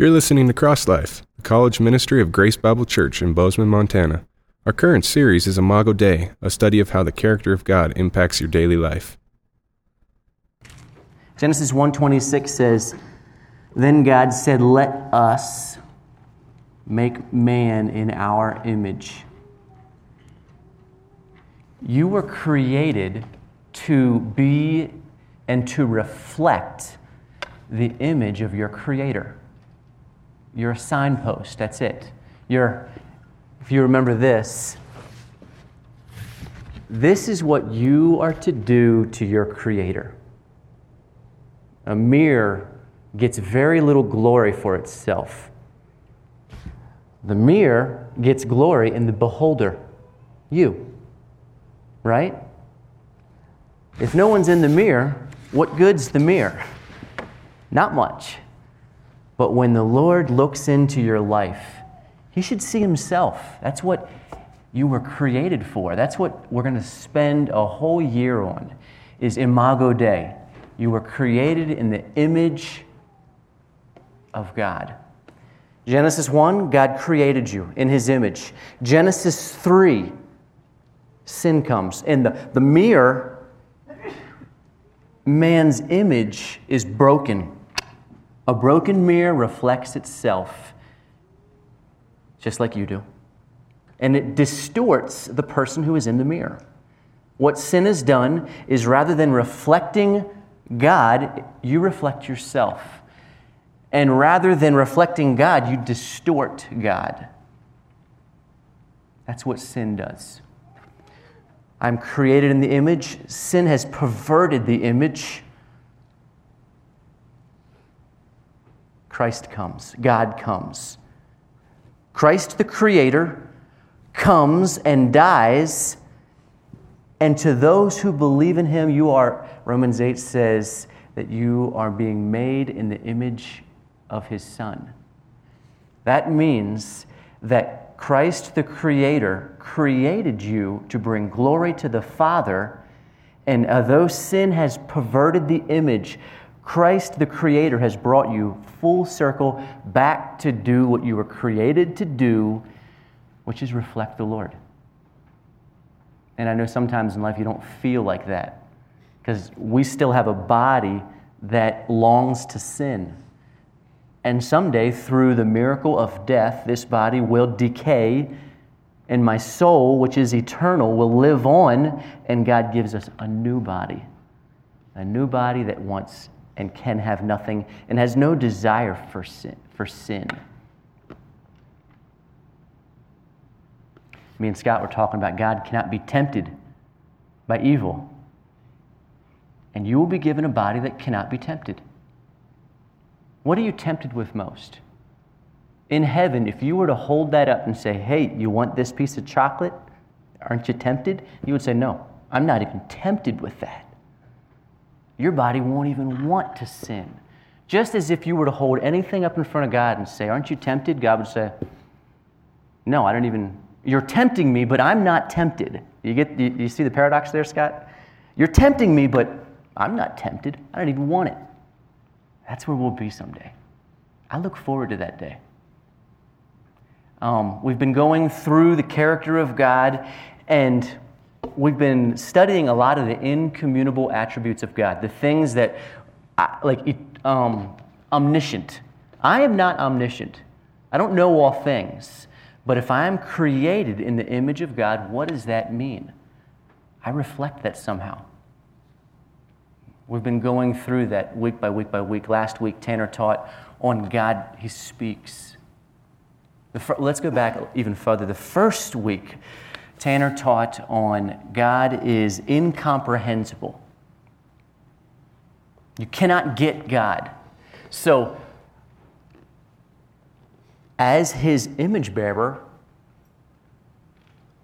You're listening to Cross Life, the college ministry of Grace Bible Church in Bozeman, Montana. Our current series is Imago Dei, a study of how the character of God impacts your daily life. Genesis 1:26 says, "Then God said, "Let us make man in our image." You were created to be and to reflect the image of your creator. You're a signpost, that's it. You're if you remember this, this is what you are to do to your creator. A mirror gets very little glory for itself. The mirror gets glory in the beholder, you. Right? If no one's in the mirror, what good's the mirror? Not much. But when the Lord looks into your life, he should see himself. That's what you were created for. That's what we're going to spend a whole year on is Imago Dei. You were created in the image of God. Genesis 1, God created you in his image. Genesis 3, sin comes. And the, the mirror, man's image is broken. A broken mirror reflects itself, just like you do. And it distorts the person who is in the mirror. What sin has done is rather than reflecting God, you reflect yourself. And rather than reflecting God, you distort God. That's what sin does. I'm created in the image. Sin has perverted the image. Christ comes, God comes. Christ the Creator comes and dies, and to those who believe in Him, you are, Romans 8 says, that you are being made in the image of His Son. That means that Christ the Creator created you to bring glory to the Father, and although sin has perverted the image, Christ the Creator has brought you full circle back to do what you were created to do, which is reflect the Lord. And I know sometimes in life you don't feel like that because we still have a body that longs to sin. And someday, through the miracle of death, this body will decay, and my soul, which is eternal, will live on, and God gives us a new body. A new body that wants and can have nothing and has no desire for sin. For sin. Me and Scott were talking about God cannot be tempted by evil. And you will be given a body that cannot be tempted. What are you tempted with most? In heaven, if you were to hold that up and say, hey, you want this piece of chocolate? Aren't you tempted? You would say, no, I'm not even tempted with that. Your body won't even want to sin. Just as if you were to hold anything up in front of God and say, aren't you tempted? God would say, no, I don't even, you're tempting me, but I'm not tempted. You, get, you, you see the paradox there, Scott? You're tempting me, but I'm not tempted. I don't even want it. That's where we'll be someday. I look forward to that day. Um, we've been going through the character of God, and we've been studying a lot of the incommunicable attributes of God, the things that, like, um, omniscient. I am not omniscient. I don't know all things. But if I am created in the image of God, what does that mean? I reflect that somehow. We've been going through that week by week by week. Last week, Tanner taught on God, He speaks. Fir- let's go back even further. The first week, Tanner taught on God is incomprehensible. You cannot get God. So, as His image bearer,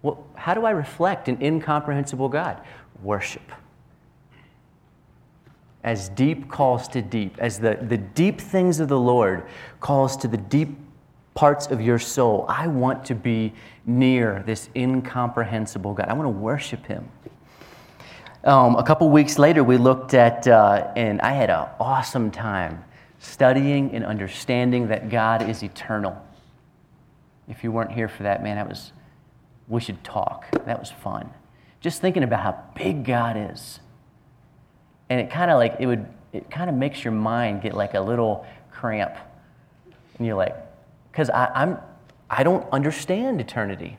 well, how do I reflect an incomprehensible God? Worship as deep calls to deep, as the, the deep things of the Lord calls to the deep parts of your soul. I want to be near this incomprehensible God. I want to worship Him. Um, a couple weeks later, we looked at, uh, and I had an awesome time studying and understanding that God is eternal. If you weren't here for that, man, that was, we should talk. That was fun. Just thinking about how big God is. And it kind of like, it would, it kind of makes your mind get like a little cramp. And you're like, because I'm, I don't understand eternity.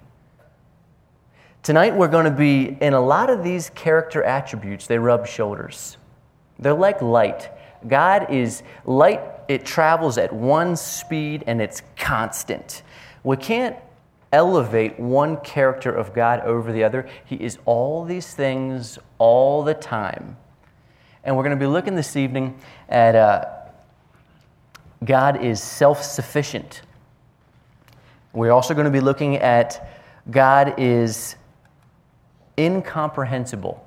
Tonight we're going to be in a lot of these character attributes, they rub shoulders. They're like light. God is light, it travels at one speed and it's constant. We can't elevate one character of God over the other. He is all these things all the time. And we're going to be looking this evening at uh, God is self sufficient. We're also going to be looking at God is incomprehensible.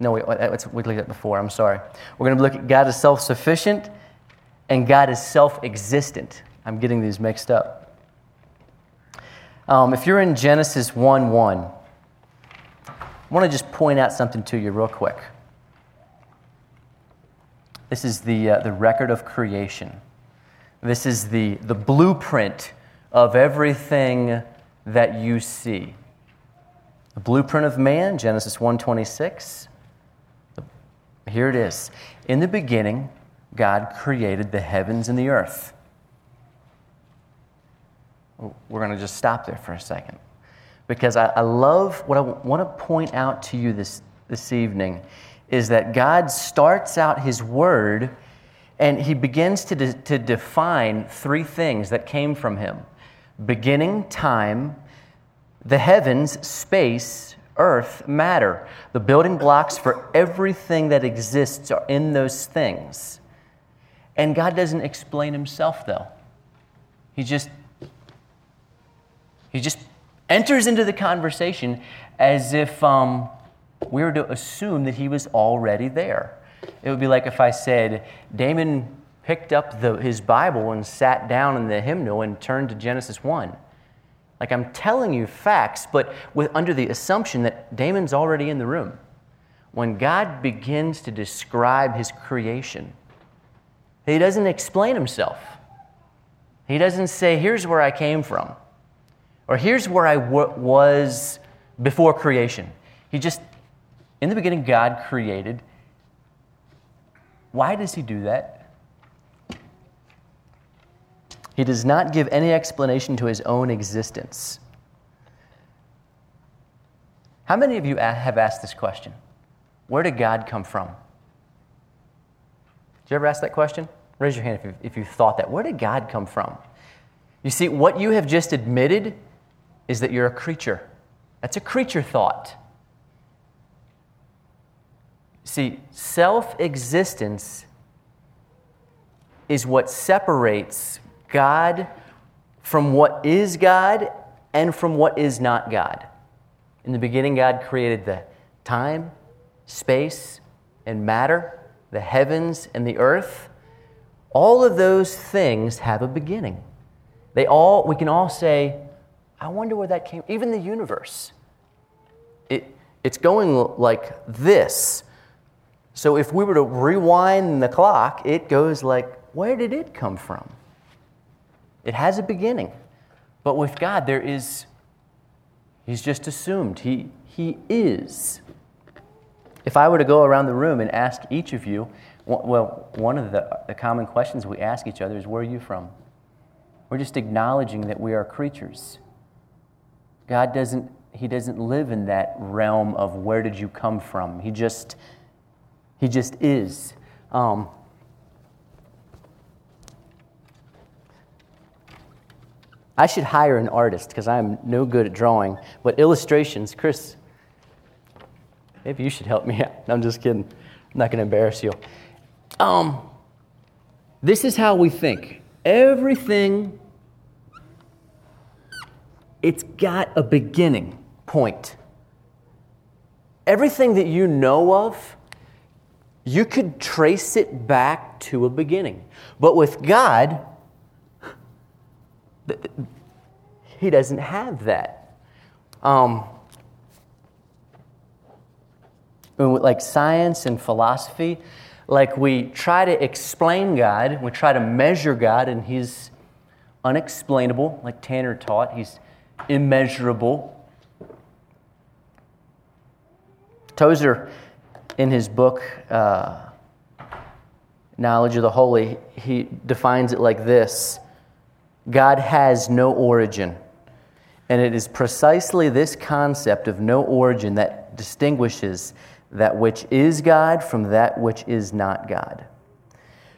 No, we looked at before. I'm sorry. We're going to look at God is self sufficient and God is self existent. I'm getting these mixed up. Um, if you're in Genesis 1 1, I want to just point out something to you real quick. This is the, uh, the record of creation. This is the, the blueprint of everything that you see. The blueprint of man, Genesis 1:26. Here it is. In the beginning, God created the heavens and the earth. We're going to just stop there for a second. Because I, I love what I want to point out to you this, this evening is that God starts out His Word and He begins to, de- to define three things that came from Him beginning, time, the heavens, space, earth, matter. The building blocks for everything that exists are in those things. And God doesn't explain himself though. He just he just enters into the conversation as if um, we were to assume that he was already there. It would be like if I said, Damon picked up the, his Bible and sat down in the hymnal and turned to Genesis 1. Like I'm telling you facts, but with, under the assumption that Damon's already in the room. When God begins to describe his creation, he doesn't explain himself. He doesn't say, here's where I came from, or here's where I w- was before creation. He just, in the beginning, God created. Why does he do that? He does not give any explanation to his own existence. How many of you have asked this question? Where did God come from? Did you ever ask that question? Raise your hand if you, if you thought that. Where did God come from? You see, what you have just admitted is that you're a creature. That's a creature thought. See, self existence is what separates God from what is God and from what is not God. In the beginning, God created the time, space, and matter, the heavens and the earth. All of those things have a beginning. They all, we can all say, I wonder where that came Even the universe. It, it's going like this. So if we were to rewind the clock, it goes like, where did it come from? It has a beginning. But with God, there is, He's just assumed. He, he is. If I were to go around the room and ask each of you, well, one of the, the common questions we ask each other is, Where are you from? We're just acknowledging that we are creatures. God doesn't, He doesn't live in that realm of where did you come from. He just, He just is. Um, I should hire an artist because I'm no good at drawing. But illustrations, Chris, maybe you should help me out. I'm just kidding. I'm not going to embarrass you. Um, this is how we think. Everything, it's got a beginning point. Everything that you know of, you could trace it back to a beginning. But with God, he doesn't have that. Um, like science and philosophy, like we try to explain God, we try to measure God, and He's unexplainable, like Tanner taught. He's immeasurable. Tozer, in his book, uh, Knowledge of the Holy, he defines it like this God has no origin. And it is precisely this concept of no origin that distinguishes that which is God from that which is not God.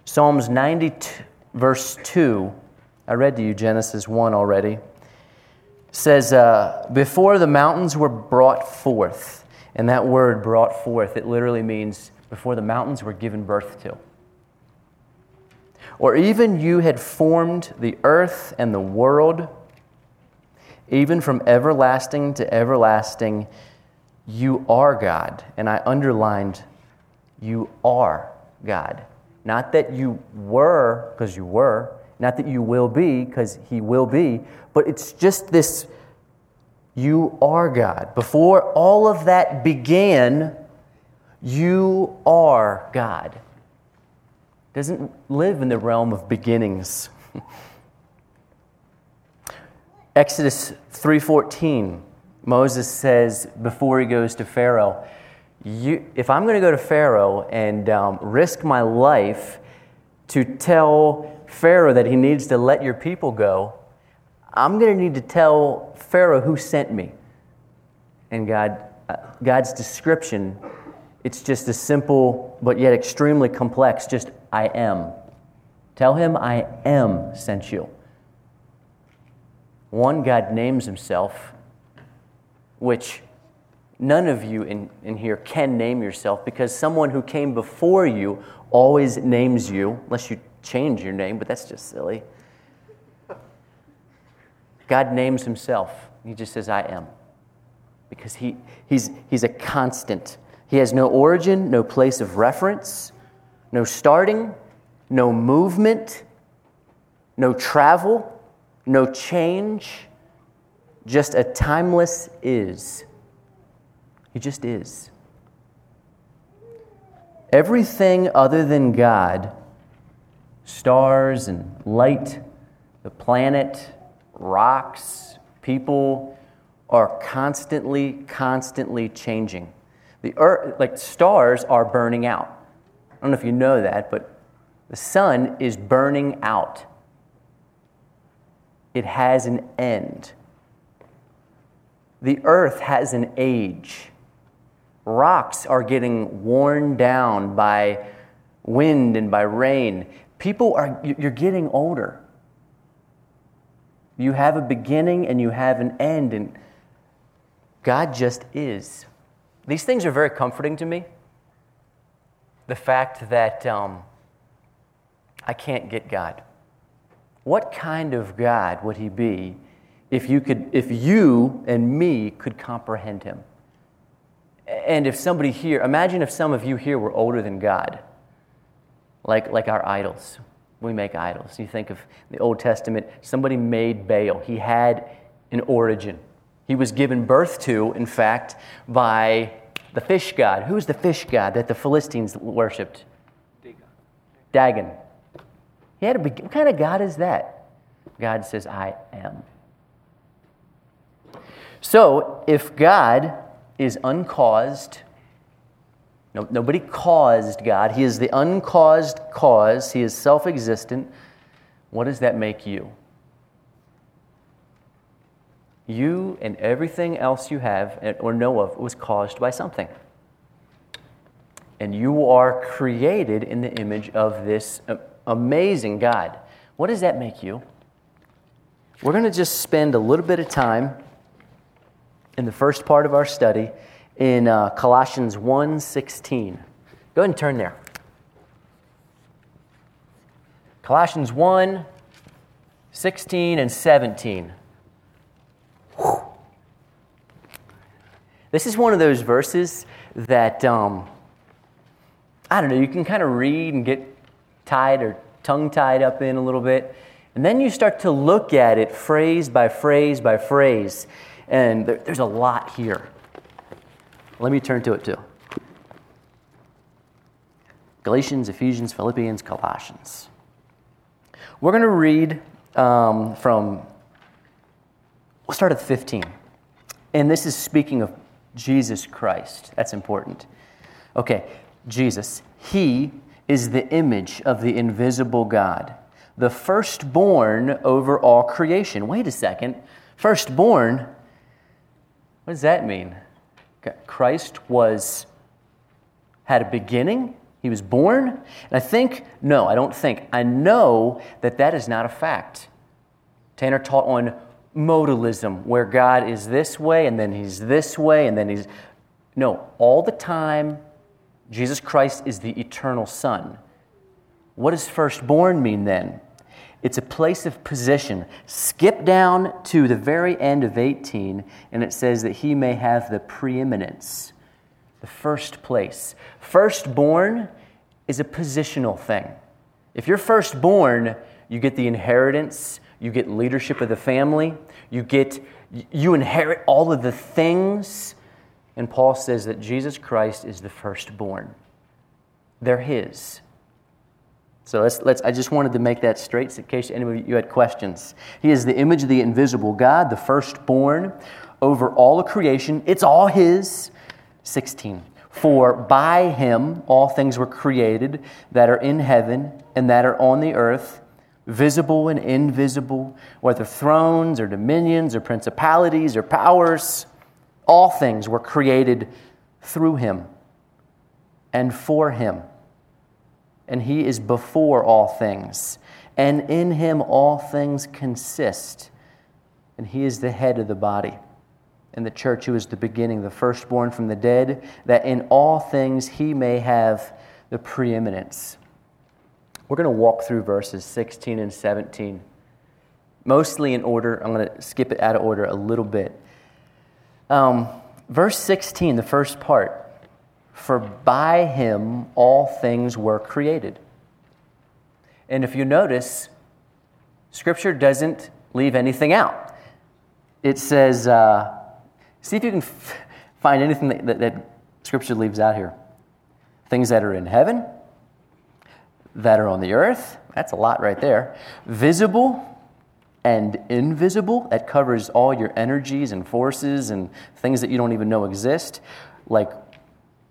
Psalms 90, verse 2, I read to you Genesis 1 already, says, uh, Before the mountains were brought forth, and that word brought forth, it literally means before the mountains were given birth to. Or even you had formed the earth and the world, even from everlasting to everlasting, you are God. And I underlined, you are God. Not that you were, because you were, not that you will be, because He will be, but it's just this you are God. Before all of that began, you are God. Doesn't live in the realm of beginnings. Exodus 3:14 Moses says before he goes to Pharaoh, if I'm going to go to Pharaoh and um, risk my life to tell Pharaoh that he needs to let your people go, I'm going to need to tell Pharaoh who sent me. And God, uh, God's description, it's just a simple but yet extremely complex, just I am. Tell him I am sent you. One, God names himself which none of you in, in here can name yourself because someone who came before you always names you, unless you change your name, but that's just silly. God names himself. He just says, I am. Because he, he's, he's a constant. He has no origin, no place of reference, no starting, no movement, no travel, no change just a timeless is. He just is. Everything other than God, stars and light, the planet, rocks, people, are constantly, constantly changing. The earth, like stars, are burning out. I don't know if you know that, but the sun is burning out. It has an end. The earth has an age. Rocks are getting worn down by wind and by rain. People are, you're getting older. You have a beginning and you have an end, and God just is. These things are very comforting to me. The fact that um, I can't get God. What kind of God would He be if you could if you and me could comprehend him? And if somebody here imagine if some of you here were older than god like like our idols. We make idols. You think of the old testament somebody made baal. He had an origin. He was given birth to in fact by the fish god. Who's the fish god that the philistines worshipped? Dagon. He had a what kind of god is that? God says i am. So, if God is uncaused, no, nobody caused God, He is the uncaused cause, He is self existent, what does that make you? You and everything else you have or know of was caused by something. And you are created in the image of this amazing God. What does that make you? We're going to just spend a little bit of time in the first part of our study in uh, Colossians 1:16. Go ahead and turn there. Colossians 1, 16 and 17. This is one of those verses that, um, I don't know, you can kind of read and get tied or tongue tied up in a little bit. And then you start to look at it phrase by phrase by phrase. And there, there's a lot here. Let me turn to it too. Galatians, Ephesians, Philippians, Colossians. We're going to read um, from, we'll start at 15. And this is speaking of Jesus Christ. That's important. Okay, Jesus. He is the image of the invisible God, the firstborn over all creation. Wait a second. Firstborn, what does that mean? Christ was had a beginning. He was born. And I think, no, I don't think. I know that that is not a fact. Tanner taught on modalism, where God is this way and then he's this way and then he's. No, all the time, Jesus Christ is the eternal Son. What does firstborn mean then? It's a place of position. Skip down to the very end of 18, and it says that he may have the preeminence, the first place. Firstborn is a positional thing. If you're firstborn, you get the inheritance, you get leadership of the family, you get you inherit all of the things. And Paul says that Jesus Christ is the firstborn. They're his. So let's, let's, I just wanted to make that straight in case any of you had questions. He is the image of the invisible God, the firstborn over all of creation. It's all His. 16. For by Him all things were created that are in heaven and that are on the earth, visible and invisible, whether thrones or dominions or principalities or powers. All things were created through Him and for Him and he is before all things. And in him all things consist. And he is the head of the body. And the church, who is the beginning, the firstborn from the dead, that in all things he may have the preeminence. We're going to walk through verses 16 and 17, mostly in order. I'm going to skip it out of order a little bit. Um, verse 16, the first part for by him all things were created. And if you notice, Scripture doesn't leave anything out. It says, uh, see if you can f- find anything that, that, that Scripture leaves out here. Things that are in heaven, that are on the earth, that's a lot right there. Visible and invisible, that covers all your energies and forces and things that you don't even know exist, like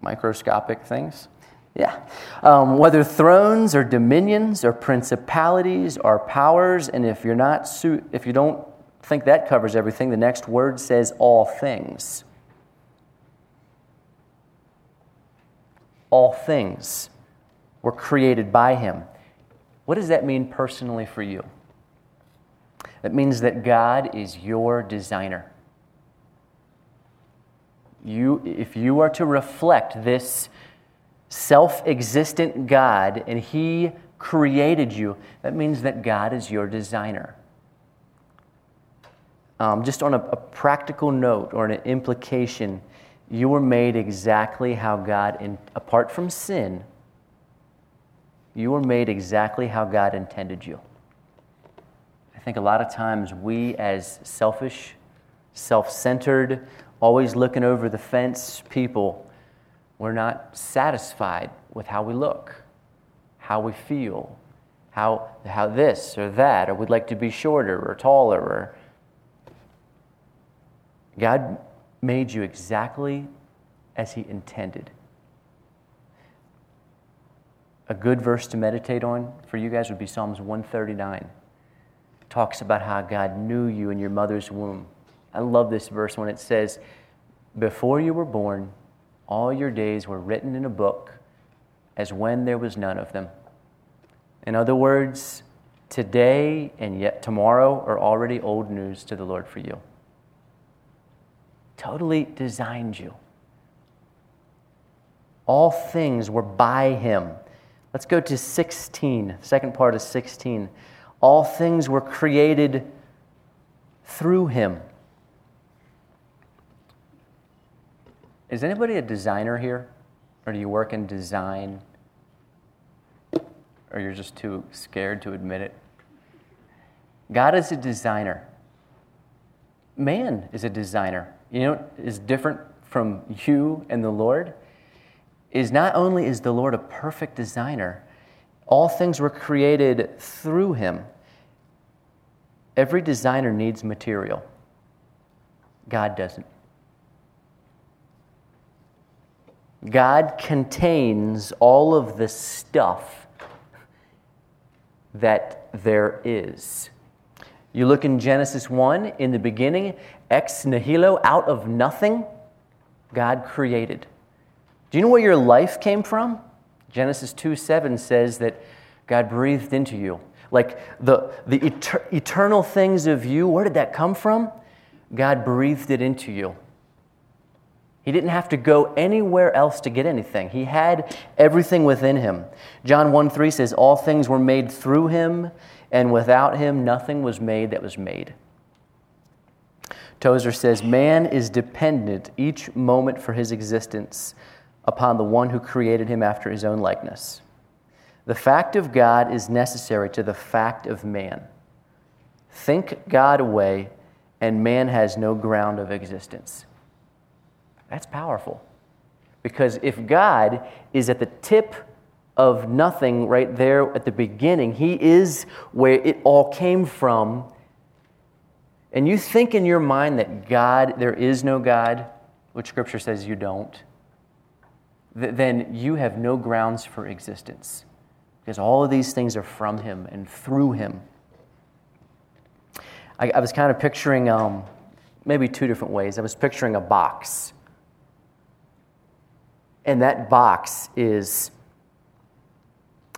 microscopic things. Yeah. Um, whether thrones or dominions or principalities or powers, and if you're not su- if you don't think that covers everything, the next word says all things. All things were created by him. What does that mean personally for you? That means that God is your designer you, if you are to reflect this self existent God and He created you, that means that God is your designer. Um, just on a, a, practical note or an implication, you were made exactly how God, in, apart from sin, you were made exactly how God intended you. I think a lot of times we, as selfish, self centered, always looking over the fence people, we're not satisfied with how we look, how we feel, how, how this or that, or we'd like to be shorter or taller. Or... God made you exactly as He intended. A good verse to meditate on for you guys would be Psalms 139. It talks about how God knew you in your mother's womb. I love this verse when it says, Before you were born, all your days were written in a book as when there was none of them. In other words, today and yet tomorrow are already old news to the Lord for you. Totally designed you. All things were by him. Let's go to 16, second part of 16. All things were created through him Is anybody a designer here? Or do you work in design? Or you're just too scared to admit it? God is a designer. Man is a designer. You know, is different from you and the Lord is not only is the Lord a perfect designer, all things were created through him. Every designer needs material. God doesn't. God contains all of the stuff that there is. You look in Genesis 1, in the beginning, ex nihilo, out of nothing, God created. Do you know where your life came from? Genesis 2 7 says that God breathed into you. Like the, the eter- eternal things of you, where did that come from? God breathed it into you. He didn't have to go anywhere else to get anything. He had everything within him. John 1 3 says, All things were made through him, and without him nothing was made that was made. Tozer says, Man is dependent each moment for his existence upon the one who created him after his own likeness. The fact of God is necessary to the fact of man. Think God away, and man has no ground of existence. That's powerful. Because if God is at the tip of nothing right there at the beginning, He is where it all came from, and you think in your mind that God, there is no God, which Scripture says you don't, then you have no grounds for existence because all of these things are from Him and through Him. I, I was kind of picturing um, maybe two different ways. I was picturing a box. And that box is,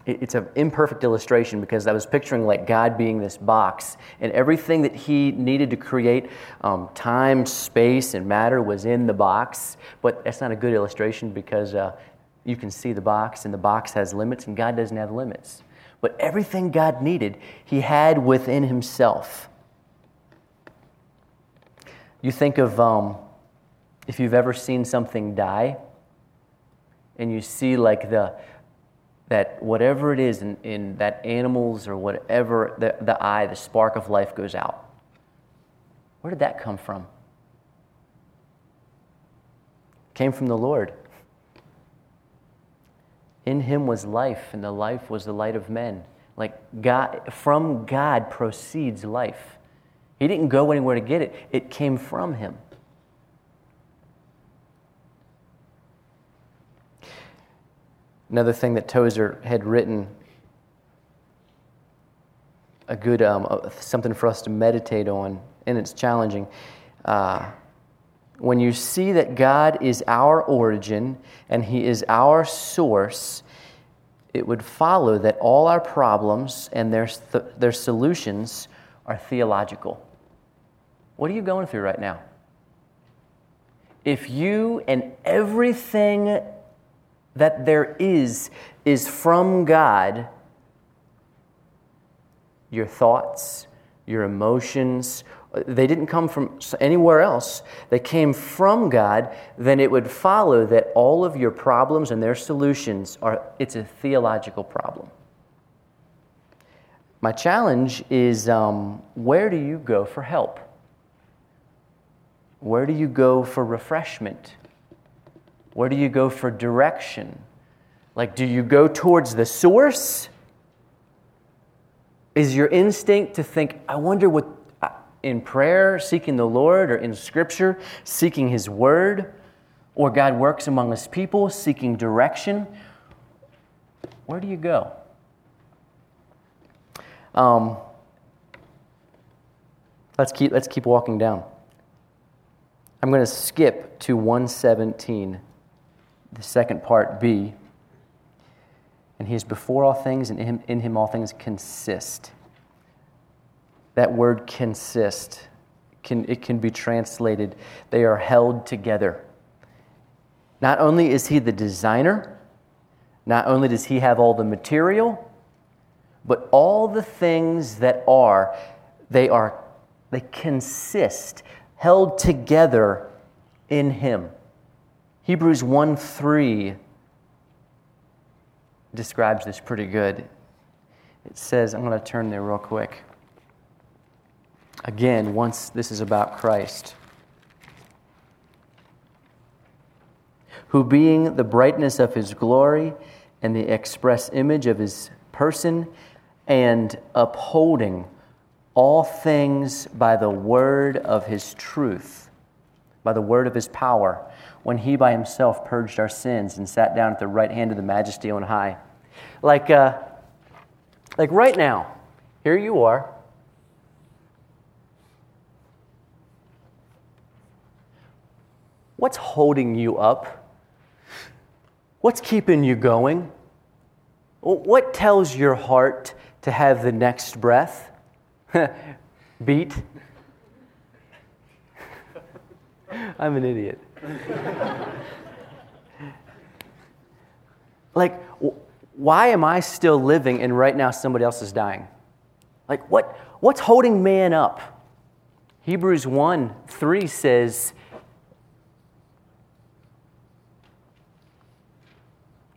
it's an imperfect illustration because I was picturing like God being this box, and everything that He needed to create, um, time, space, and matter was in the box. But that's not a good illustration because uh, you can see the box, and the box has limits, and God doesn't have limits. But everything God needed, He had within Himself. You think of um, if you've ever seen something die, and you see like the that whatever it is in, in that animals or whatever the, the eye, the spark of life goes out. Where did that come from? came from the Lord. In him was life, and the life was the light of men. Like God, from God proceeds life. He didn't go anywhere to get it, it came from him. Another thing that Tozer had written, a good um, something for us to meditate on, and it's challenging. Uh, when you see that God is our origin and He is our source, it would follow that all our problems and their, th- their solutions are theological. What are you going through right now? If you and everything that there is is from God, your thoughts, your emotions, they didn't come from anywhere else, they came from God, then it would follow that all of your problems and their solutions are it's a theological problem. My challenge is um, where do you go for help? Where do you go for refreshment? Where do you go for direction? Like, do you go towards the source? Is your instinct to think, I wonder what in prayer, seeking the Lord, or in Scripture, seeking His Word, or God works among His people, seeking direction, where do you go? Um, let's, keep, let's keep walking down. I'm going to skip to 117, the second part B. And He is before all things, and in him, in him all things consist. That word consist, can, it can be translated, they are held together. Not only is he the designer, not only does he have all the material, but all the things that are, they are, they consist, held together in him. Hebrews 1 3 describes this pretty good. It says, I'm going to turn there real quick. Again, once this is about Christ. who being the brightness of his glory and the express image of his person, and upholding all things by the word of his truth, by the word of his power, when he by himself purged our sins and sat down at the right hand of the majesty on high. Like, uh, like right now, here you are. What's holding you up? What's keeping you going? What tells your heart to have the next breath? Beat? I'm an idiot. like, why am I still living and right now somebody else is dying? Like, what, what's holding man up? Hebrews 1 3 says,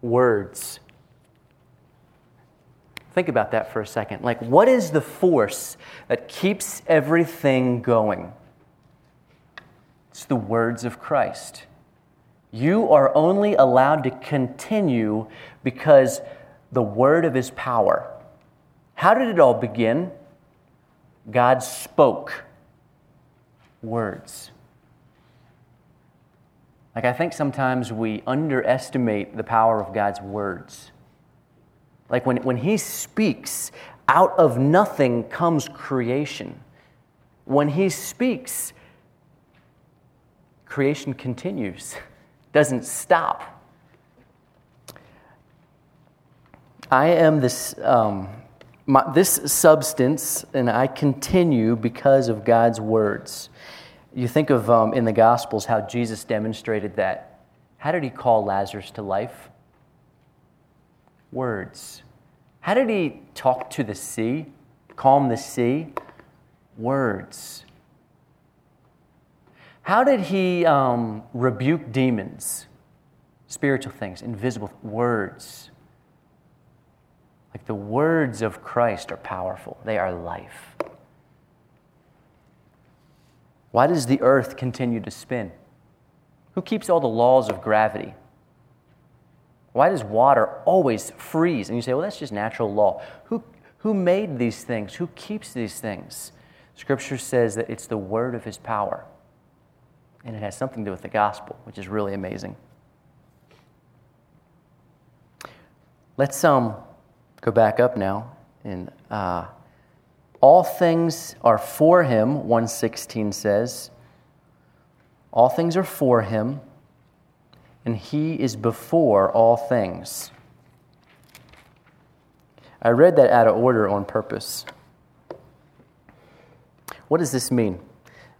words. Think about that for a second. Like, what is the force that keeps everything going? It's the words of Christ. You are only allowed to continue because the word of his power. How did it all begin? God spoke words. Like, I think sometimes we underestimate the power of God's words. Like, when, when He speaks, out of nothing comes creation. When He speaks, creation continues, doesn't stop. I am this, um, my, this substance, and I continue because of God's words. You think of um, in the Gospels how Jesus demonstrated that. How did he call Lazarus to life? Words. How did he talk to the sea, calm the sea? Words. How did he um, rebuke demons? Spiritual things, invisible words. Like the words of Christ are powerful, they are life. Why does the earth continue to spin? Who keeps all the laws of gravity? Why does water always freeze? And you say, well, that's just natural law. Who, who made these things? Who keeps these things? Scripture says that it's the word of his power. And it has something to do with the gospel, which is really amazing. Let's um, go back up now and uh, all things are for him, 116 says. All things are for him, and he is before all things. I read that out of order on purpose. What does this mean?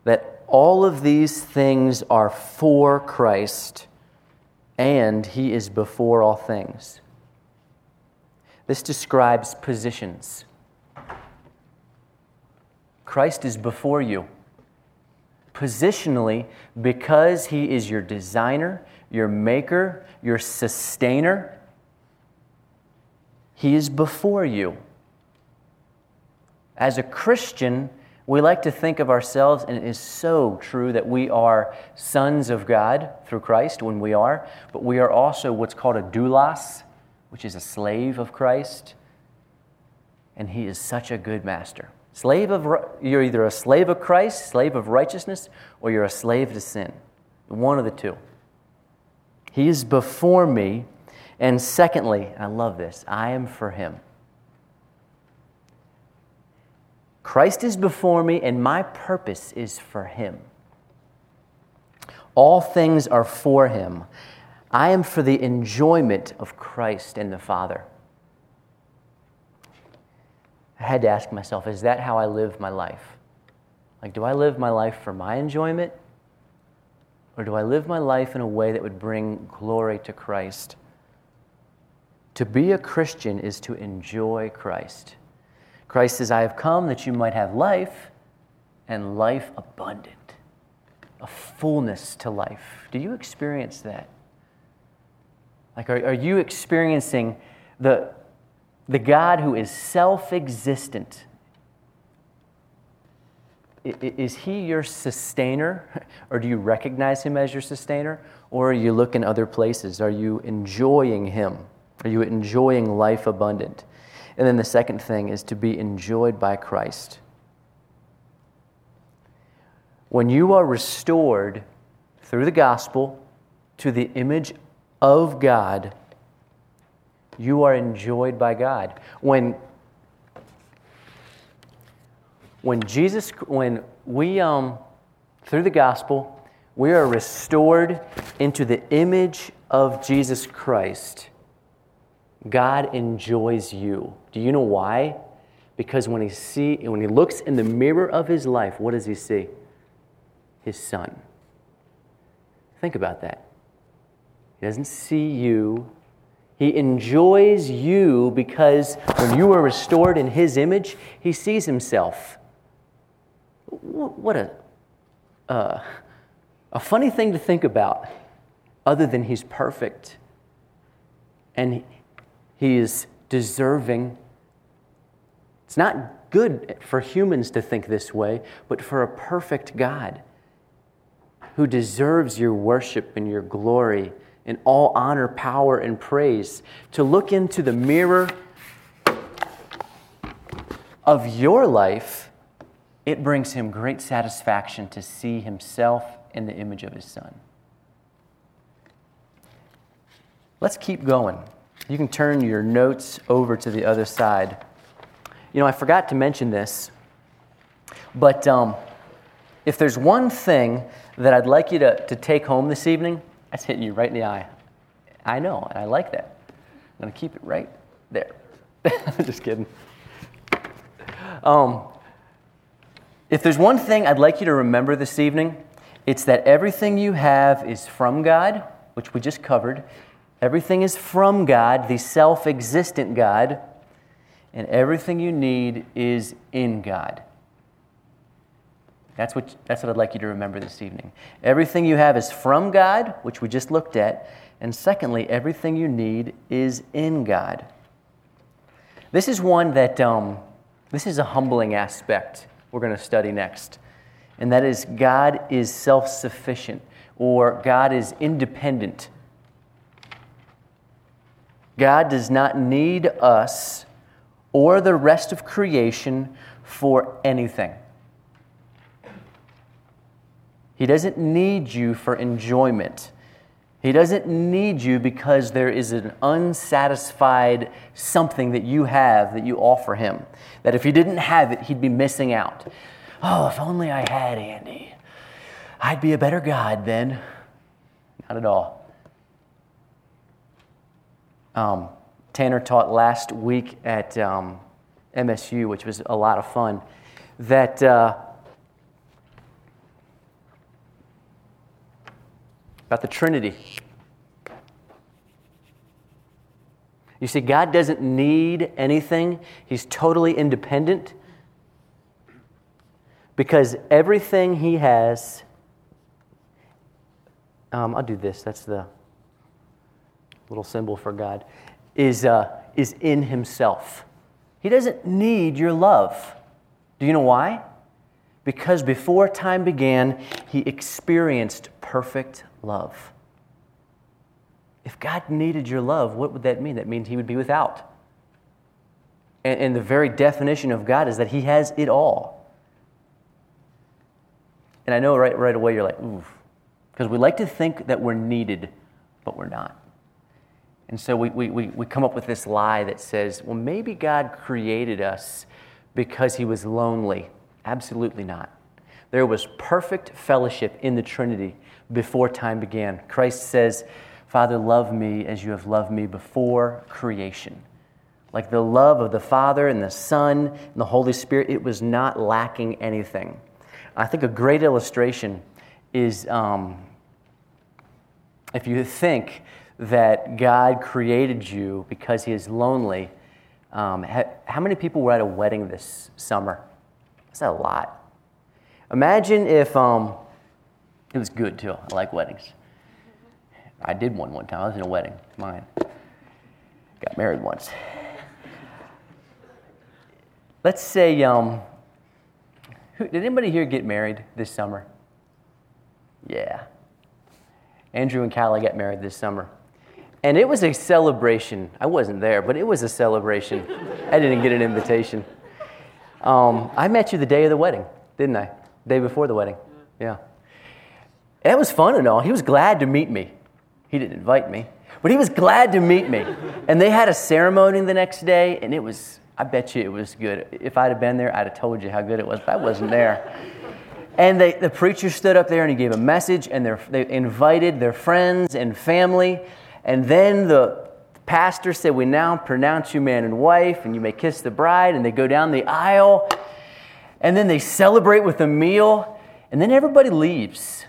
That all of these things are for Christ, and he is before all things. This describes positions. Christ is before you. Positionally, because He is your designer, your maker, your sustainer, He is before you. As a Christian, we like to think of ourselves, and it is so true that we are sons of God through Christ when we are, but we are also what's called a doulos, which is a slave of Christ. And He is such a good master. Slave of, you're either a slave of Christ, slave of righteousness, or you're a slave to sin. One of the two. He is before me. And secondly, I love this, I am for him. Christ is before me, and my purpose is for him. All things are for him. I am for the enjoyment of Christ and the Father. I had to ask myself, is that how I live my life? Like, do I live my life for my enjoyment? Or do I live my life in a way that would bring glory to Christ? To be a Christian is to enjoy Christ. Christ says, I have come that you might have life and life abundant, a fullness to life. Do you experience that? Like, are, are you experiencing the, the God who is self existent is he your sustainer, or do you recognize him as your sustainer, or are you looking other places? Are you enjoying him? Are you enjoying life abundant? And then the second thing is to be enjoyed by Christ. When you are restored through the gospel to the image of God, you are enjoyed by God. When when Jesus, when we, um, through the gospel, we are restored into the image of Jesus Christ, God enjoys you. Do you know why? Because when he, see, when he looks in the mirror of his life, what does he see? His son. Think about that. He doesn't see you. He enjoys you because when you are restored in his image, he sees himself what a, uh, a funny thing to think about, other than he's perfect and he is deserving. It's not good for humans to think this way, but for a perfect God who deserves your worship and your glory and all honor, power, and praise, to look into the mirror of your life it brings him great satisfaction to see himself in the image of his son. Let's keep going. You can turn your notes over to the other side. You know, I forgot to mention this, but um, if there's one thing that I'd like you to, to take home this evening, that's hitting you right in the eye. I know, and I like that. I'm going to keep it right there. Just kidding. Um, if there's one thing I'd like you to remember this evening, it's that everything you have is from God, which we just covered. Everything is from God, the self existent God, and everything you need is in God. That's what, that's what I'd like you to remember this evening. Everything you have is from God, which we just looked at. And secondly, everything you need is in God. This is one that, um, this is a humbling aspect we're going to study next. And that is God is self sufficient or God is independent. God does not need us or the rest of creation for anything. He doesn't need you for enjoyment. He doesn't need you because there is an unsatisfied something that you have that you offer him. That if he didn't have it, he'd be missing out. Oh, if only I had Andy. I'd be a better God then. Not at all. Um, Tanner taught last week at um, MSU, which was a lot of fun, that. Uh, about the Trinity. You see, God doesn't need anything, He's totally independent because everything He has. Um, I'll do this, that's the little symbol for God, is, uh, is in Himself. He doesn't need your love. Do you know why? Because before time began, He experienced perfect love. If God needed your love, what would that mean? That means He would be without. And, and the very definition of God is that He has it all. And I know right, right away you're like, ooh, because we like to think that we're needed, but we're not. And so we, we, we come up with this lie that says, well, maybe God created us because He was lonely. Absolutely not. There was perfect fellowship in the Trinity before time began. Christ says, Father, love me as you have loved me before creation. Like the love of the Father and the Son and the Holy Spirit, it was not lacking anything. I think a great illustration is um, if you think that God created you because He is lonely. Um, how many people were at a wedding this summer? That's a lot. Imagine if um, it was good too. I like weddings. I did one one time. I was in a wedding, mine. Got married once. Let's say, um, Did anybody here get married this summer? Yeah. Andrew and Callie got married this summer. And it was a celebration. I wasn't there, but it was a celebration. I didn't get an invitation. Um, I met you the day of the wedding, didn't I? Day before the wedding. Yeah. It was fun and all. He was glad to meet me. He didn't invite me, but he was glad to meet me. And they had a ceremony the next day, and it was, I bet you it was good. If I'd have been there, I'd have told you how good it was, but I wasn't there. And they, the preacher stood up there and he gave a message, and they invited their friends and family. And then the pastor said, We now pronounce you man and wife, and you may kiss the bride. And they go down the aisle, and then they celebrate with a meal, and then everybody leaves.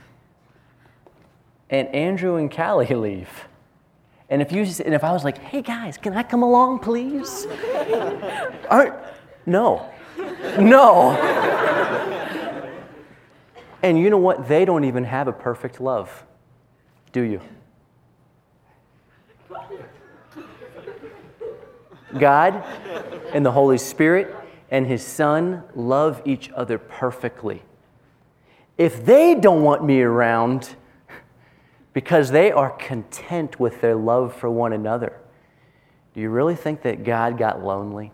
And Andrew and Callie leave. And if, you, and if I was like, hey guys, can I come along, please? Aren't, no. No. and you know what? They don't even have a perfect love, do you? God and the Holy Spirit and His Son love each other perfectly. If they don't want me around because they are content with their love for one another, do you really think that God got lonely?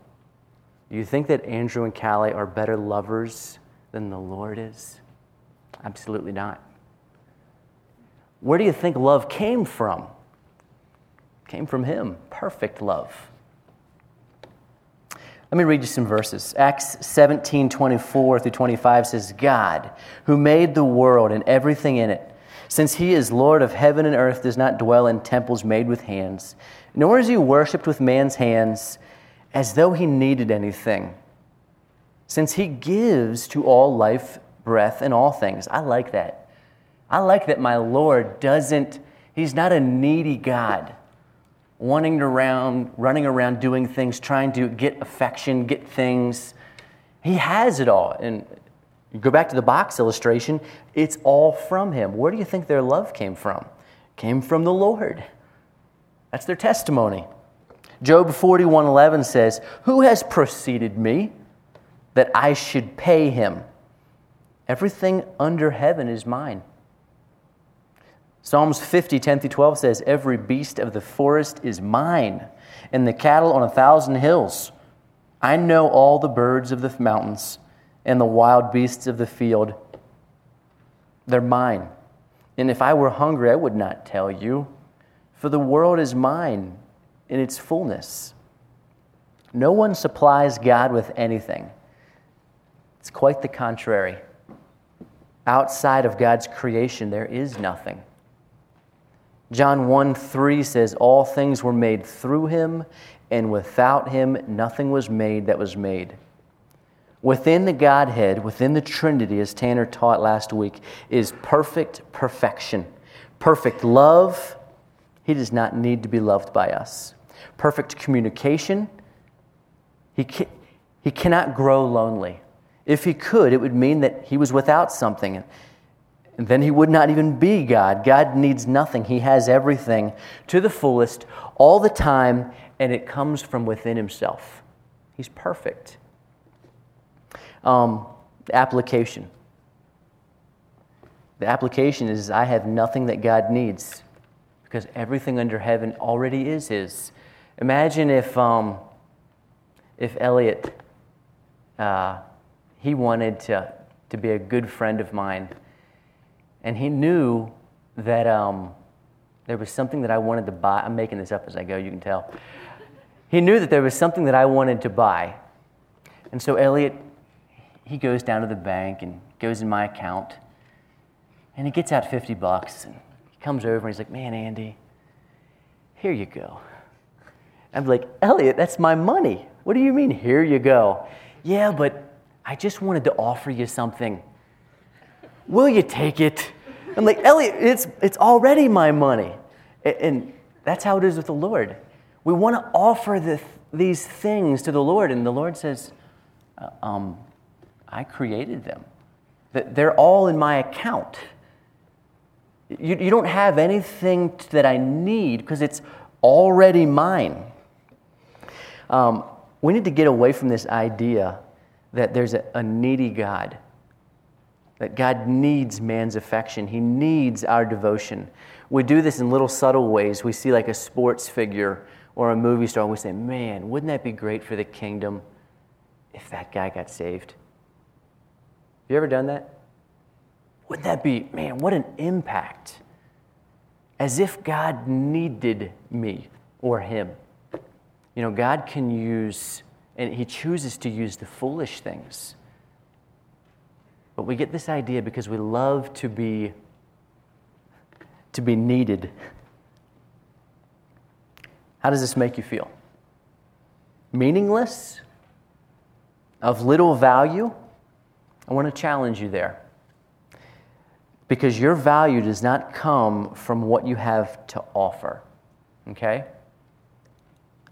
Do you think that Andrew and Callie are better lovers than the Lord is? Absolutely not. Where do you think love came from? It came from Him, perfect love. Let me read you some verses. Acts 17 24 through 25 says, God, who made the world and everything in it, since he is Lord of heaven and earth, does not dwell in temples made with hands, nor is he worshiped with man's hands as though he needed anything. Since he gives to all life, breath, and all things. I like that. I like that my Lord doesn't, he's not a needy God wanting around, running around doing things, trying to get affection, get things. He has it all. And you go back to the box illustration, it's all from him. Where do you think their love came from? came from the Lord. That's their testimony. Job 41:11 says, "Who has preceded me that I should pay him? Everything under heaven is mine." Psalms 50, 10 through 12 says, Every beast of the forest is mine, and the cattle on a thousand hills. I know all the birds of the mountains and the wild beasts of the field. They're mine. And if I were hungry, I would not tell you, for the world is mine in its fullness. No one supplies God with anything. It's quite the contrary. Outside of God's creation, there is nothing. John 1 3 says, All things were made through him, and without him nothing was made that was made. Within the Godhead, within the Trinity, as Tanner taught last week, is perfect perfection, perfect love. He does not need to be loved by us. Perfect communication. He, ca- he cannot grow lonely. If he could, it would mean that he was without something then he would not even be God. God needs nothing, he has everything to the fullest all the time, and it comes from within himself. He's perfect. Um, the application. The application is I have nothing that God needs because everything under heaven already is His. Imagine if, um, if Elliot, uh, he wanted to, to be a good friend of mine and he knew that um, there was something that I wanted to buy. I'm making this up as I go, you can tell. He knew that there was something that I wanted to buy. And so Elliot, he goes down to the bank and goes in my account and he gets out 50 bucks and he comes over and he's like, Man, Andy, here you go. I'm like, Elliot, that's my money. What do you mean, here you go? Yeah, but I just wanted to offer you something. Will you take it? I'm like, Elliot, it's, it's already my money. And that's how it is with the Lord. We want to offer the, these things to the Lord, and the Lord says, uh, um, I created them. They're all in my account. You, you don't have anything that I need because it's already mine. Um, we need to get away from this idea that there's a, a needy God that God needs man's affection, He needs our devotion. We do this in little subtle ways. We see like a sports figure or a movie star, and we say, Man, wouldn't that be great for the kingdom if that guy got saved? Have you ever done that? Wouldn't that be, man, what an impact? As if God needed me or him. You know, God can use, and He chooses to use the foolish things. But we get this idea because we love to be to be needed. How does this make you feel? Meaningless? Of little value? I want to challenge you there. Because your value does not come from what you have to offer. Okay?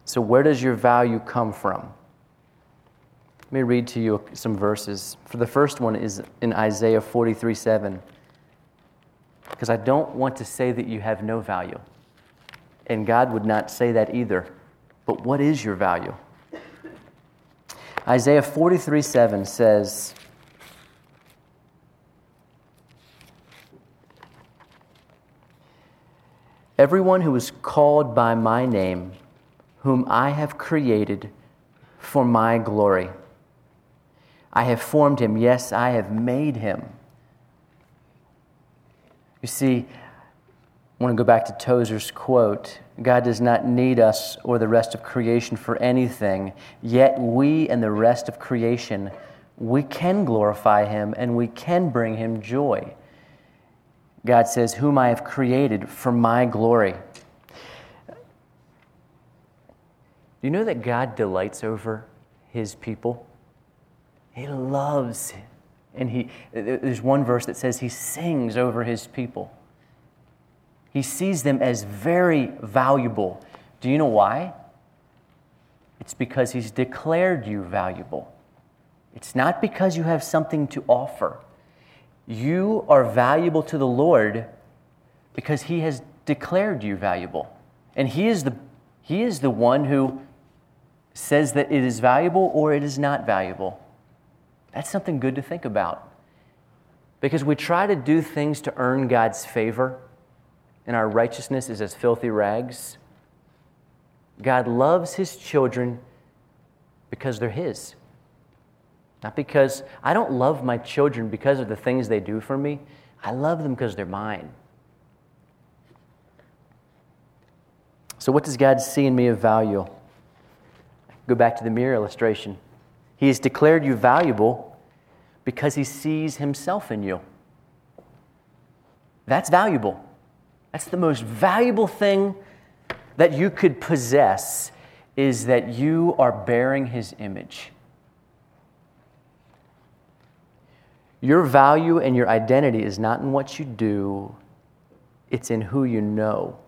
So, where does your value come from? Let me read to you some verses. For the first one is in Isaiah 43 7. Because I don't want to say that you have no value. And God would not say that either. But what is your value? Isaiah 43 7 says, Everyone who is called by my name, whom I have created for my glory. I have formed him. Yes, I have made him. You see, I want to go back to Tozer's quote God does not need us or the rest of creation for anything, yet we and the rest of creation, we can glorify him and we can bring him joy. God says, Whom I have created for my glory. Do you know that God delights over his people? He loves, and he, there's one verse that says he sings over his people. He sees them as very valuable. Do you know why? It's because he's declared you valuable. It's not because you have something to offer. You are valuable to the Lord because He has declared you valuable. And He is the, he is the one who says that it is valuable or it is not valuable. That's something good to think about. Because we try to do things to earn God's favor, and our righteousness is as filthy rags. God loves His children because they're His. Not because I don't love my children because of the things they do for me. I love them because they're mine. So, what does God see in me of value? Go back to the mirror illustration. He has declared you valuable because he sees himself in you. That's valuable. That's the most valuable thing that you could possess is that you are bearing his image. Your value and your identity is not in what you do, it's in who you know.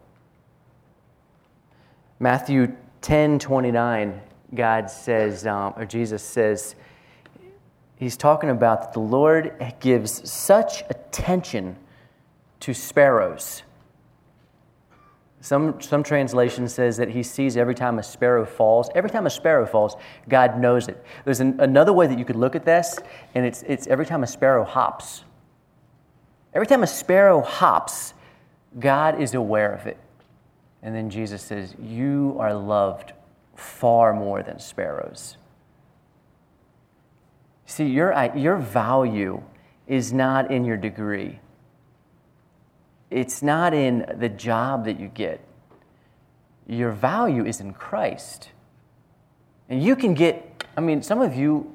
Matthew 10 29, God says, um, or Jesus says, He's talking about that the Lord gives such attention to sparrows some, some translation says that he sees every time a sparrow falls. Every time a sparrow falls, God knows it. There's an, another way that you could look at this, and it's, it's every time a sparrow hops. Every time a sparrow hops, God is aware of it. And then Jesus says, You are loved far more than sparrows. See, your, your value is not in your degree it's not in the job that you get. Your value is in Christ. And you can get, I mean, some of you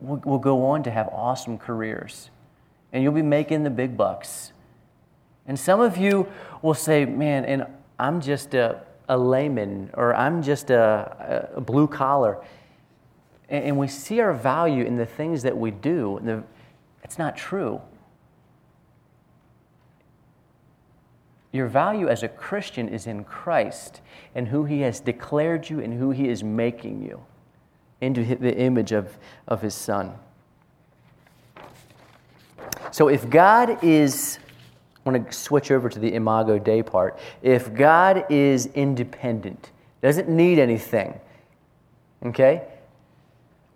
will, will go on to have awesome careers and you'll be making the big bucks. And some of you will say, man, and I'm just a, a layman or I'm just a, a blue collar. And, we see our value in the things that we do. It's not true. Your value as a Christian is in Christ and who He has declared you and who He is making you into the image of, of His Son. So if God is, want to switch over to the Imago Dei part. If God is independent, doesn't need anything, okay,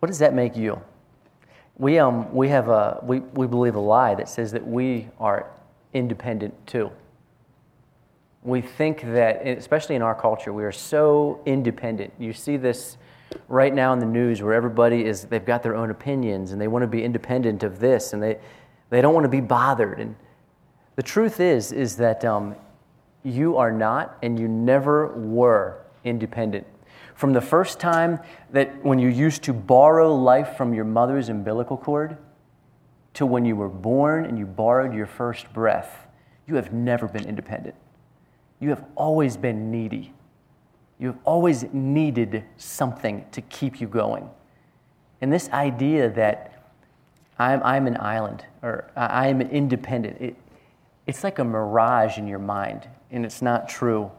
what does that make you? We, um, we, have a, we, we believe a lie that says that we are independent too. We think that, especially in our culture, we are so independent. You see this right now in the news where everybody is, they've got their own opinions and they want to be independent of this and they, they don't want to be bothered. And the truth is, is that um, you are not and you never were independent. From the first time that when you used to borrow life from your mother's umbilical cord to when you were born and you borrowed your first breath, you have never been independent. You have always been needy. You have always needed something to keep you going. And this idea that I'm, I'm an island or I'm independent, it, it's like a mirage in your mind, and it's not true.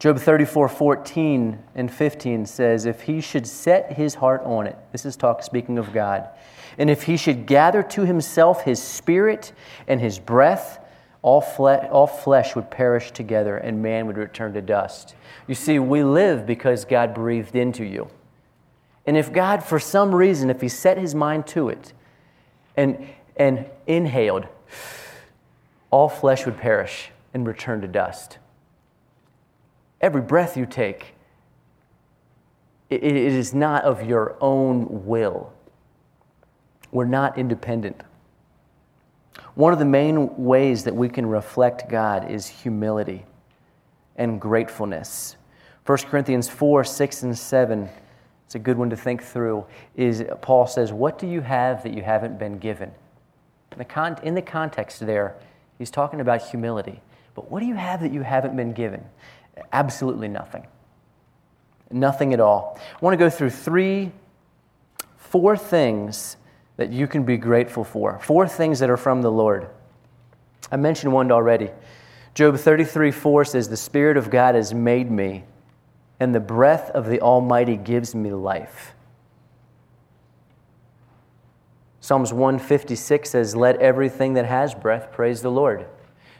Job 34, 14 and 15 says, If he should set his heart on it, this is talk speaking of God, and if he should gather to himself his spirit and his breath, all, fle- all flesh would perish together and man would return to dust. You see, we live because God breathed into you. And if God, for some reason, if He set His mind to it and, and inhaled, all flesh would perish and return to dust. Every breath you take, it, is not of your own will. We're not independent. One of the main ways that we can reflect God is humility and gratefulness. 1 Corinthians 4 6 and 7, it's a good one to think through, is Paul says, What do you have that you haven't been given? In the, in the context there, he's talking about humility. But what do you have that you haven't been given? Absolutely nothing. Nothing at all. I want to go through three, four things that you can be grateful for. Four things that are from the Lord. I mentioned one already. Job 33 4 says, The Spirit of God has made me, and the breath of the Almighty gives me life. Psalms 156 says, Let everything that has breath praise the Lord.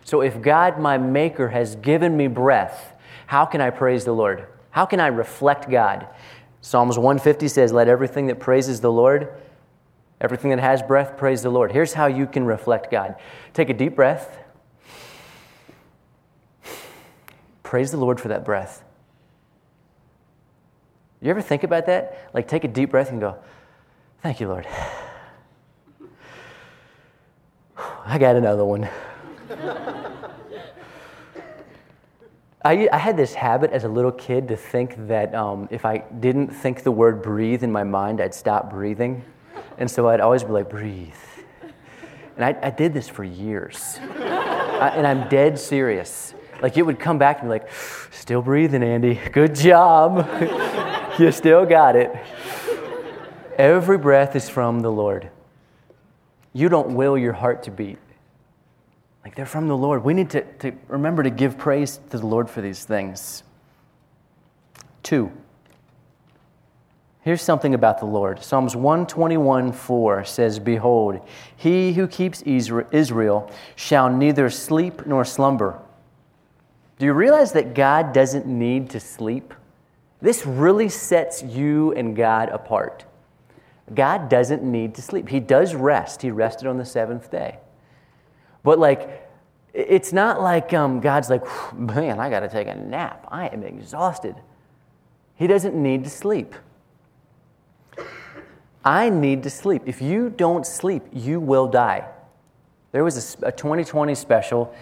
So if God, my Maker, has given me breath, how can I praise the Lord? How can I reflect God? Psalms 150 says, Let everything that praises the Lord Everything that has breath, praise the Lord. Here's how you can reflect God take a deep breath. Praise the Lord for that breath. You ever think about that? Like, take a deep breath and go, Thank you, Lord. I got another one. I, I, had this habit as a little kid to think that um, if I didn't think the word breathe in my mind, I'd stop breathing. And so I'd always be like, breathe. And I, I did this for years. I, and I'm dead serious. Like it would come back and be like, still breathing, Andy. Good job. you still got it. Every breath is from the Lord. You don't will your heart to beat. Like they're from the Lord. We need to, to remember to give praise to the Lord for these things. Two, Here's something about the Lord. Psalms 121 4 says, Behold, he who keeps Israel shall neither sleep nor slumber. Do you realize that God doesn't need to sleep? This really sets you and God apart. God doesn't need to sleep. He does rest. He rested on the seventh day. But, like, it's not like um, God's like, man, I got to take a nap. I am exhausted. He doesn't need to sleep. I need to sleep. If you don't sleep, you will die. There was a, a 2020 special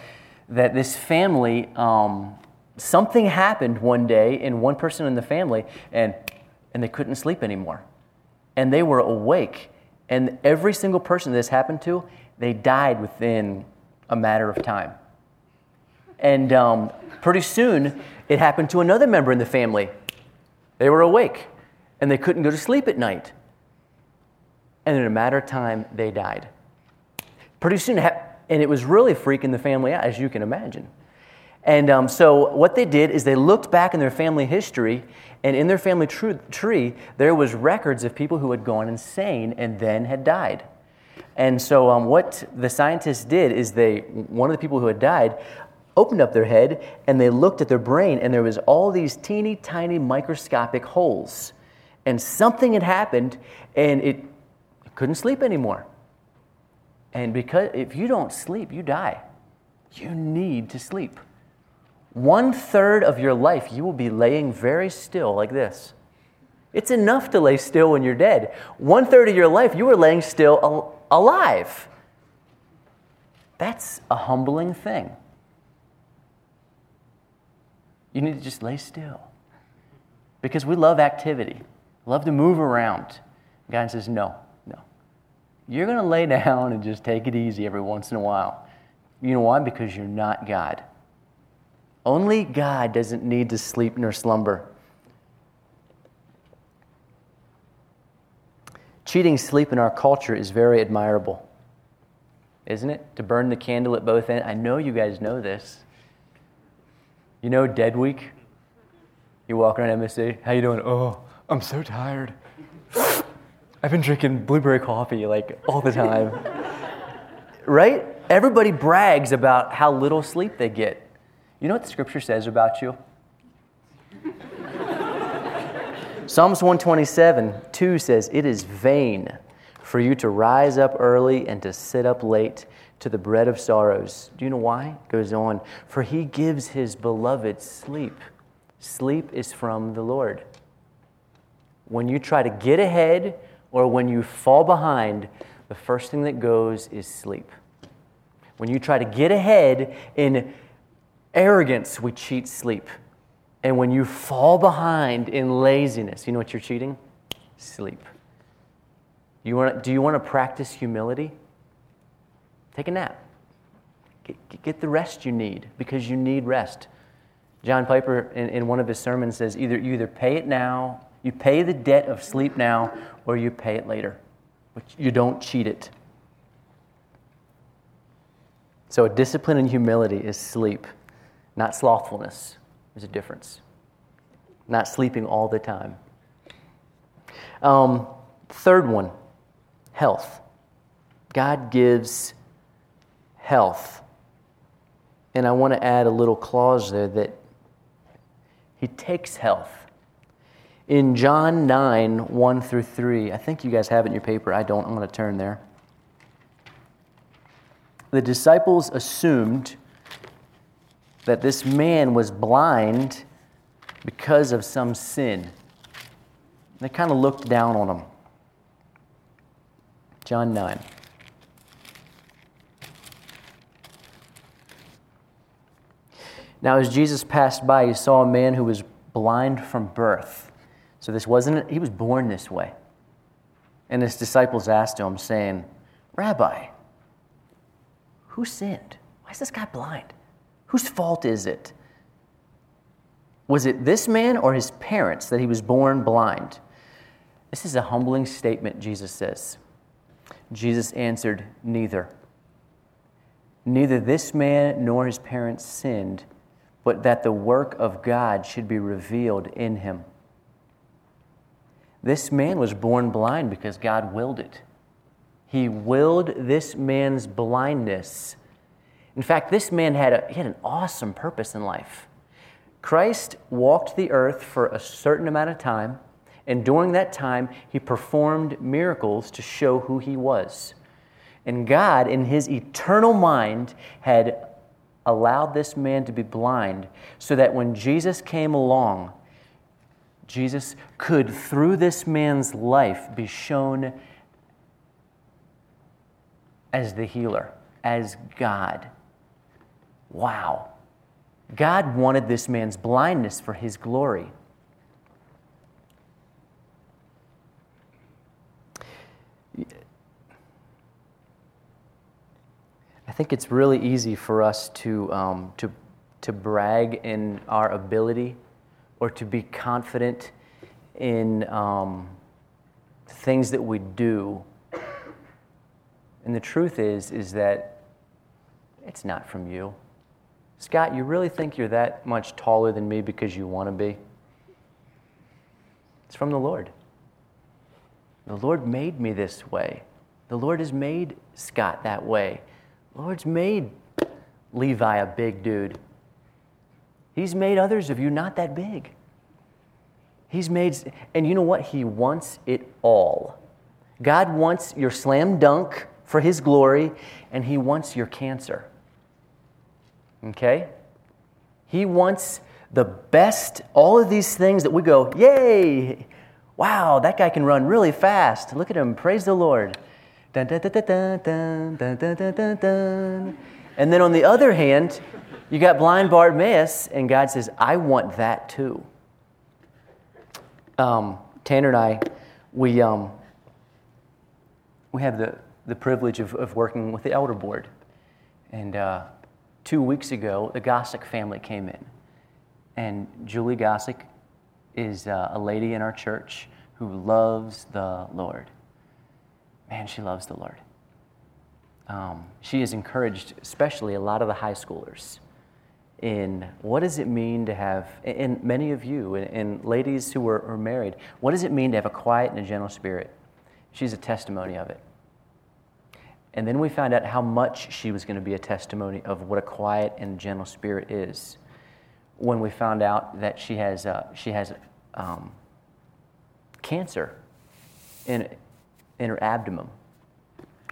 that this family, um, something happened one day in one person in the family, and, and they couldn't sleep anymore. And they were awake. And every single person this happened to, they died within a matter of time. And um, pretty soon, it happened to another member in the family. They were awake, and they couldn't go to sleep at night and in a matter of time, they died. Pretty soon, and it was really freaking the family out, as you can imagine. And um, so, what they did is they looked back in their family history, and in their family tr- tree, there was records of people who had gone insane and then had died. And so, um, what the scientists did is they, one of the people who had died, opened up their head and they looked at their brain, and there was all these teeny tiny microscopic holes. And something had happened, and it couldn't sleep anymore. And because if you don't sleep, you die. You need to sleep. One third of your life, you will be laying very still like this. It's enough to lay still when you're dead. One third of your life, you were laying still al- alive. That's a humbling thing. You need to just lay still. Because we love activity, love to move around. God says, no, no. You're going to lay down and just take it easy every once in a while. You know why? Because you're not God. Only God doesn't need to sleep nor slumber. Cheating sleep in our culture is very admirable, isn't it? To burn the candle at both ends. I know you guys know this. You know Dead Week? You walk around MSC, how you doing? Oh, I'm so tired. I've been drinking blueberry coffee like all the time. right? Everybody brags about how little sleep they get. You know what the scripture says about you? Psalms 127, 2 says, It is vain for you to rise up early and to sit up late to the bread of sorrows. Do you know why? It goes on, For he gives his beloved sleep. Sleep is from the Lord. When you try to get ahead or when you fall behind, the first thing that goes is sleep. When you try to get ahead in arrogance, we cheat sleep. And when you fall behind in laziness, you know what you're cheating? Sleep. You want, do you want to practice humility? Take a nap. Get, get the rest you need because you need rest. John Piper, in, in one of his sermons, says either you either pay it now, you pay the debt of sleep now, or you pay it later. But you don't cheat it. So, discipline in humility is sleep, not slothfulness. There's a difference. Not sleeping all the time. Um, third one health. God gives health. And I want to add a little clause there that He takes health. In John 9, 1 through 3, I think you guys have it in your paper. I don't. I'm going to turn there. The disciples assumed that this man was blind because of some sin. They kind of looked down on him. John 9. Now, as Jesus passed by, he saw a man who was blind from birth. So, this wasn't, he was born this way. And his disciples asked him, saying, Rabbi, who sinned? Why is this guy blind? Whose fault is it? Was it this man or his parents that he was born blind? This is a humbling statement, Jesus says. Jesus answered, Neither. Neither this man nor his parents sinned, but that the work of God should be revealed in him. This man was born blind because God willed it. He willed this man's blindness in fact, this man had, a, he had an awesome purpose in life. Christ walked the earth for a certain amount of time, and during that time, he performed miracles to show who he was. And God, in his eternal mind, had allowed this man to be blind so that when Jesus came along, Jesus could, through this man's life, be shown as the healer, as God. Wow. God wanted this man's blindness for his glory. I think it's really easy for us to, um, to, to brag in our ability or to be confident in um, things that we do. And the truth is, is that it's not from you. Scott, you really think you're that much taller than me because you want to be? It's from the Lord. The Lord made me this way. The Lord has made Scott that way. The Lord's made Levi a big dude. He's made others of you not that big. He's made, and you know what? He wants it all. God wants your slam dunk for His glory, and He wants your cancer. Okay? He wants the best, all of these things that we go, yay, wow, that guy can run really fast. Look at him, praise the Lord. Dun, dun, dun, and then on the other hand, you got blind Bartimaeus, and God says, I want that too. Um, Tanner and I, we, um, we have the, the privilege of, of working with the elder board. And uh, two weeks ago, the Gossick family came in. And Julie Gossick is uh, a lady in our church who loves the Lord. Man, she loves the Lord. Um, she has encouraged, especially a lot of the high schoolers, in what does it mean to have, and many of you, and, ladies who are, are married, what does it mean to have a quiet and a gentle spirit? She's a testimony of it. And then we found out how much she was going to be a testimony of what a quiet and gentle spirit is when we found out that she has, uh, she has um, cancer in, in her abdomen.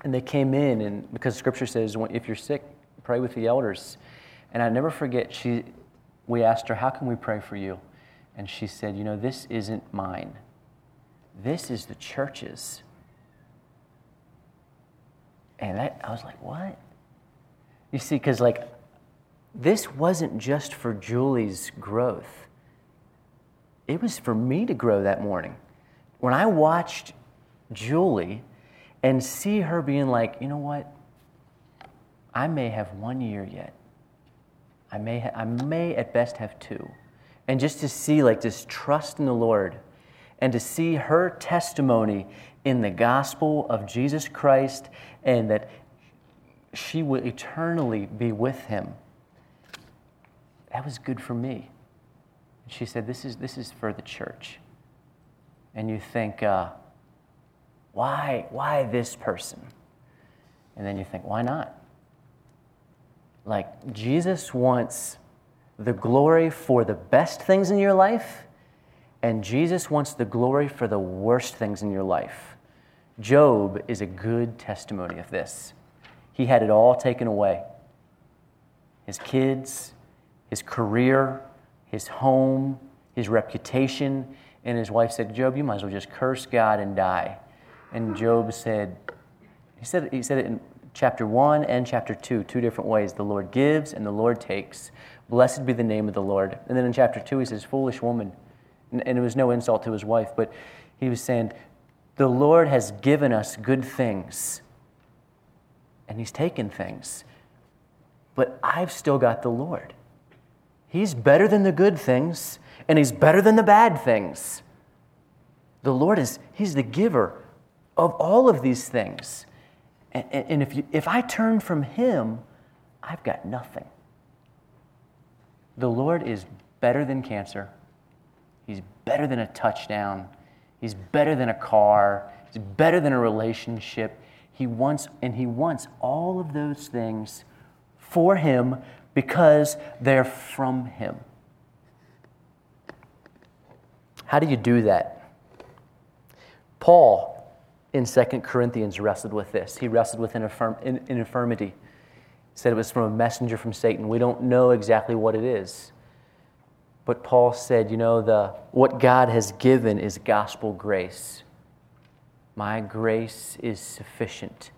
And they came in, and because Scripture says, if you're sick, pray with the elders. And I never forget, she, we asked her, How can we pray for you? And she said, You know, this isn't mine, this is the church's. And that, I was like, What? You see, because like, this wasn't just for Julie's growth, it was for me to grow that morning. When I watched Julie and see her being like, you know what? I may have one year yet. I may, ha- I may at best have two. And just to see like this trust in the Lord and to see her testimony in the gospel of Jesus Christ and that she will eternally be with him. That was good for me. She said, This is, this is for the church. And you think, uh, why, why this person? And then you think, why not? Like, Jesus wants the glory for the best things in your life, and Jesus wants the glory for the worst things in your life. Job is a good testimony of this. He had it all taken away his kids, his career, his home, his reputation. And his wife said, Job, you might as well just curse God and die. And Job said, he said, he said it in chapter 1 and chapter 2, two different ways. The Lord gives and the Lord takes. Blessed be the name of the Lord. And then in chapter 2, he says, Foolish woman. And, it was no insult to his wife, but he was saying, The Lord has given us good things, and he's taken things. But I've still got the Lord. He's better than the good things, and he's better than the bad things. The Lord is, he's the giver of all of these things. And, and if, you, if I turn from Him, I've got nothing. The Lord is better than cancer. Better than a touchdown. He's better than a car. He's better than a relationship. He wants, and He wants all of those things for Him because they're from Him. How do you do that? Paul in 2 Corinthians wrestled with this. He wrestled with an, affirm, an, an infirmity. He said it was from a messenger from Satan. We don't know exactly what it is. But Paul said, you know, the, what God has given is gospel grace. My grace is sufficient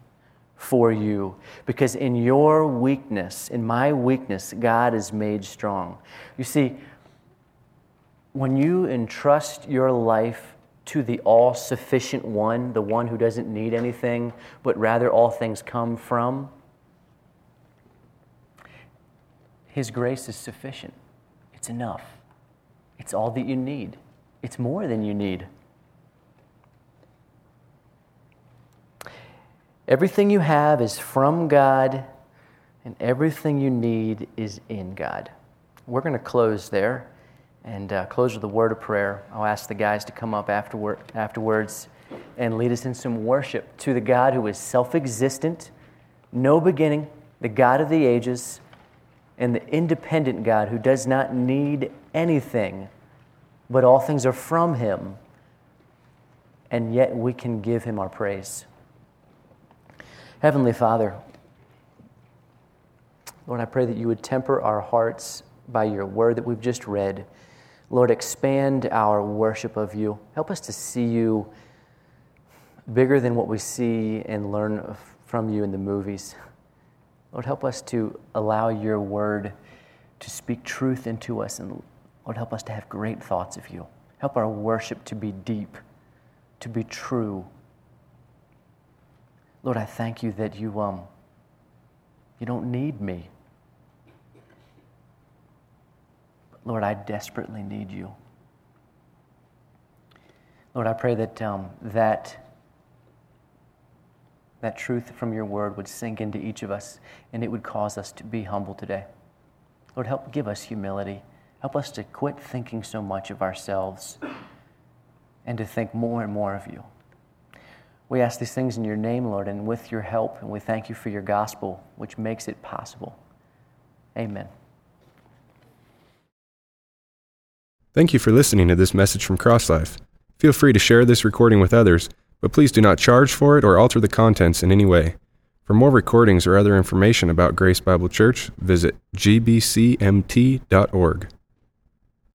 for you because in your weakness, in my weakness, God is made strong. You see, when you entrust your life to the all sufficient one, the one who doesn't need anything, but rather all things come from, His grace is sufficient. It's enough. It's all that you need. It's more than you need. Everything you have is from God, and everything you need is in God. We're going to close there and uh, close with a word of prayer. I'll ask the guys to come up afterward, afterwards and lead us in some worship to the God who is self existent, no beginning, the God of the ages, and the independent God who does not need anything, but all things are from Him. and yet we can give him our praise. Heavenly Father, Lord, I pray that you would temper our hearts by your word that we've just read. Lord, expand our worship of you. Help us to see you bigger than what we see and learn from you in the movies. Lord, help us to allow your word to speak truth into us. And Lord, help us to have great thoughts of you. Help our worship to be deep, to be true. Lord, I thank you that you, um, you don't need me. But Lord, I desperately need you. Lord, I pray that um, that that truth from your word would sink into each of us and it would cause us to be humble today. Lord, help give us humility. Help us to quit thinking so much of ourselves and to think more and more of you. We ask these things in your name, Lord, and with your help, and we thank you for your gospel, which makes it possible. Amen. Thank you for listening to this message from CrossLife. Feel free to share this recording with others, but please do not charge for it or alter the contents in any way. For more recordings or other information about Grace Bible Church, visit gbcmt.org.